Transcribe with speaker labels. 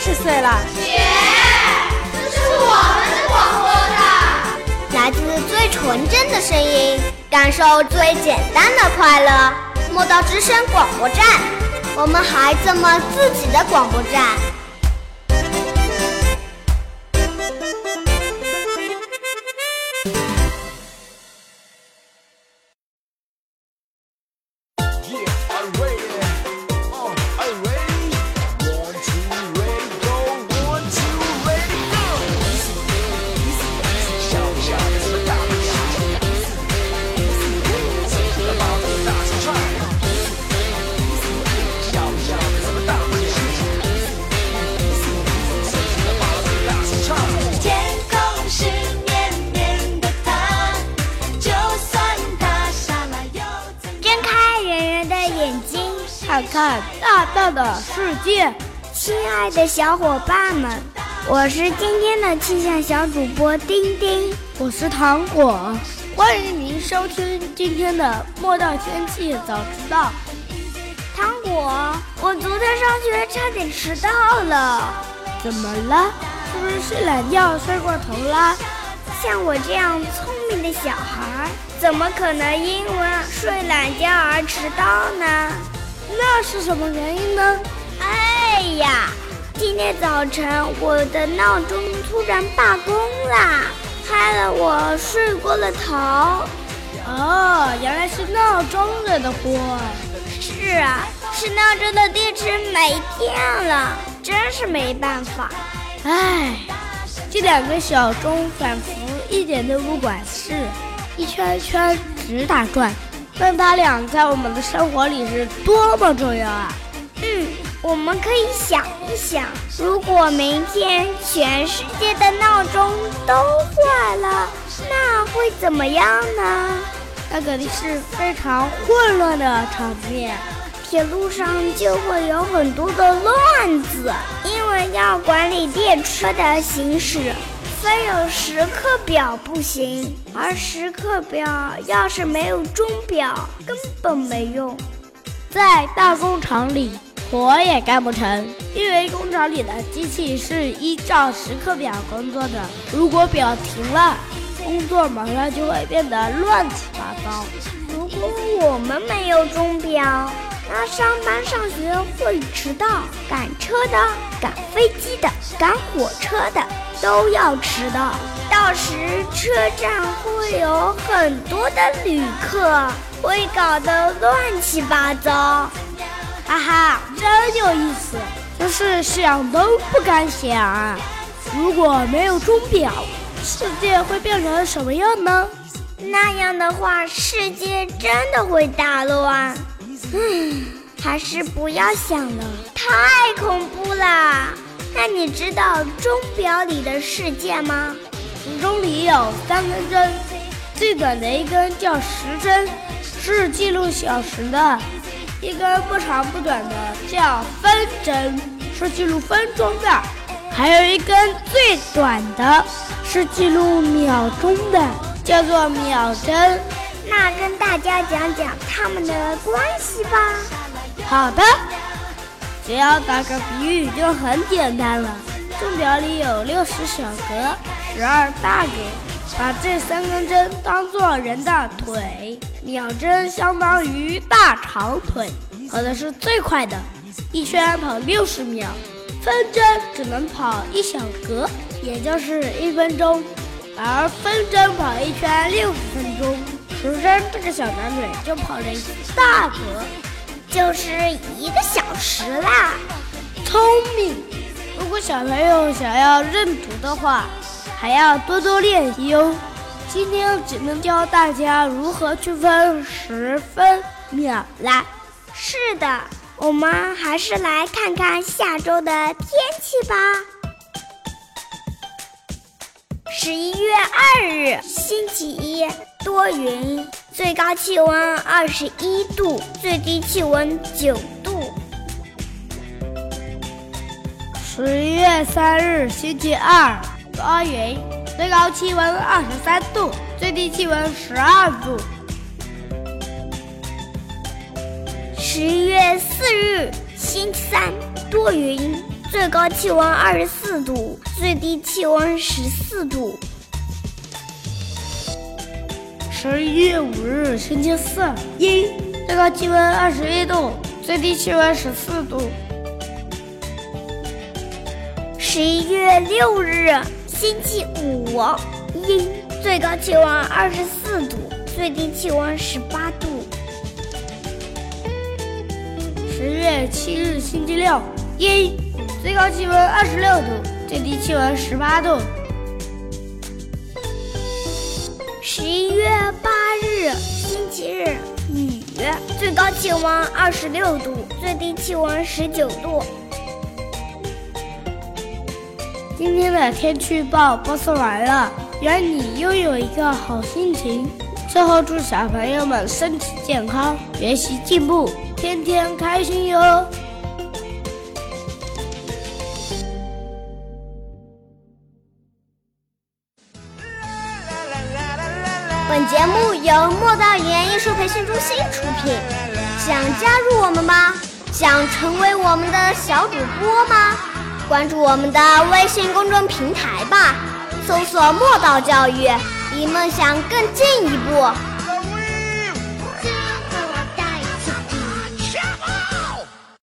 Speaker 1: 十岁了。
Speaker 2: 姐，这是我们的广播
Speaker 3: 站，来自最纯真的声音，感受最简单的快乐。莫道之声广播站，我们孩子们自己的广播站。
Speaker 4: 看大大的世界，
Speaker 5: 亲爱的小伙伴们，我是今天的气象小主播丁丁，
Speaker 4: 我是糖果，欢迎您收听今天的莫道天气早知道。
Speaker 5: 糖果，我昨天上学差点迟到了，
Speaker 4: 怎么了？是不是睡懒觉睡过头了？
Speaker 5: 像我这样聪明的小孩，怎么可能因为睡懒觉而迟到呢？
Speaker 4: 那是什么原因呢？
Speaker 5: 哎呀，今天早晨我的闹钟突然罢工啦，害得我睡过了头。
Speaker 4: 哦，原来是闹钟惹的祸。
Speaker 5: 是啊，是闹钟的电池没电了，真是没办法。
Speaker 4: 唉，这两个小钟仿佛一点都不管事，一圈圈直打转。但它俩在我们的生活里是多么重要啊！
Speaker 5: 嗯，我们可以想一想，如果明天全世界的闹钟都坏了，那会怎么样呢？
Speaker 4: 那肯定是非常混乱的场面，
Speaker 5: 铁路上就会有很多的乱子，因为要管理列车的行驶。非有时刻表不行，而时刻表要是没有钟表，根本没用。
Speaker 4: 在大工厂里，活也干不成，因为工厂里的机器是依照时刻表工作的。如果表停了，工作马上就会变得乱七八糟。
Speaker 5: 如果我们没有钟表，那上班上学会迟到，赶车的、赶飞机的、赶火车的都要迟到，到时车站会有很多的旅客，会搞得乱七八糟。
Speaker 4: 哈哈，真有意思，真是想都不敢想。如果没有钟表，世界会变成什么样呢？
Speaker 5: 那样的话，世界真的会大乱。嗯，还是不要想了，太恐怖了。那你知道钟表里的世界吗？
Speaker 4: 钟里有三根针，最短的一根叫时针，是记录小时的；一根不长不短的叫分针，是记录分钟的；还有一根最短的，是记录秒钟的，叫做秒针。
Speaker 5: 那跟大家讲讲他们的关系吧。
Speaker 4: 好的，只要打个比喻就很简单了。钟表里有六十小格，十二大格，把这三根针当做人的腿，秒针相当于大长腿，跑的是最快的，一圈跑六十秒。分针只能跑一小格，也就是一分钟，而分针跑一圈六十分钟。时针这个小短腿就跑了一大格，
Speaker 5: 就是一个小时啦。
Speaker 4: 聪明！如果小朋友想要认读的话，还要多多练习哦。今天只能教大家如何区分十分秒啦。
Speaker 5: 是的，我们还是来看看下周的天气吧。十一月二日，星期一。多云，最高气温二十一度，最低气温九度。
Speaker 4: 十一月三日，星期二，多云，最高气温二十三度，最低气温十二度。
Speaker 5: 十一月四日，星期三，多云，最高气温二十四度，最低气温十四度。
Speaker 4: 十一月五日，星期四，阴，最高气温二十一度，最低气温十四度。
Speaker 5: 十一月六日，星期五，阴，最高气温二十四度，最低气温十八度。
Speaker 4: 十月七日，星期六，阴，最高气温二十六度，最低气温十八度。
Speaker 5: 最高气温二十六度，最低气温十九度。
Speaker 4: 今天的天气预报播送完了，愿你拥有一个好心情。最后祝小朋友们身体健康，学习进步，天天开心哟！
Speaker 3: 本节目由莫道语言艺术培训中心出品，想加入我们吗？想成为我们的小主播吗？关注我们的微信公众平台吧，搜索“莫道教育”，离梦想更进一步。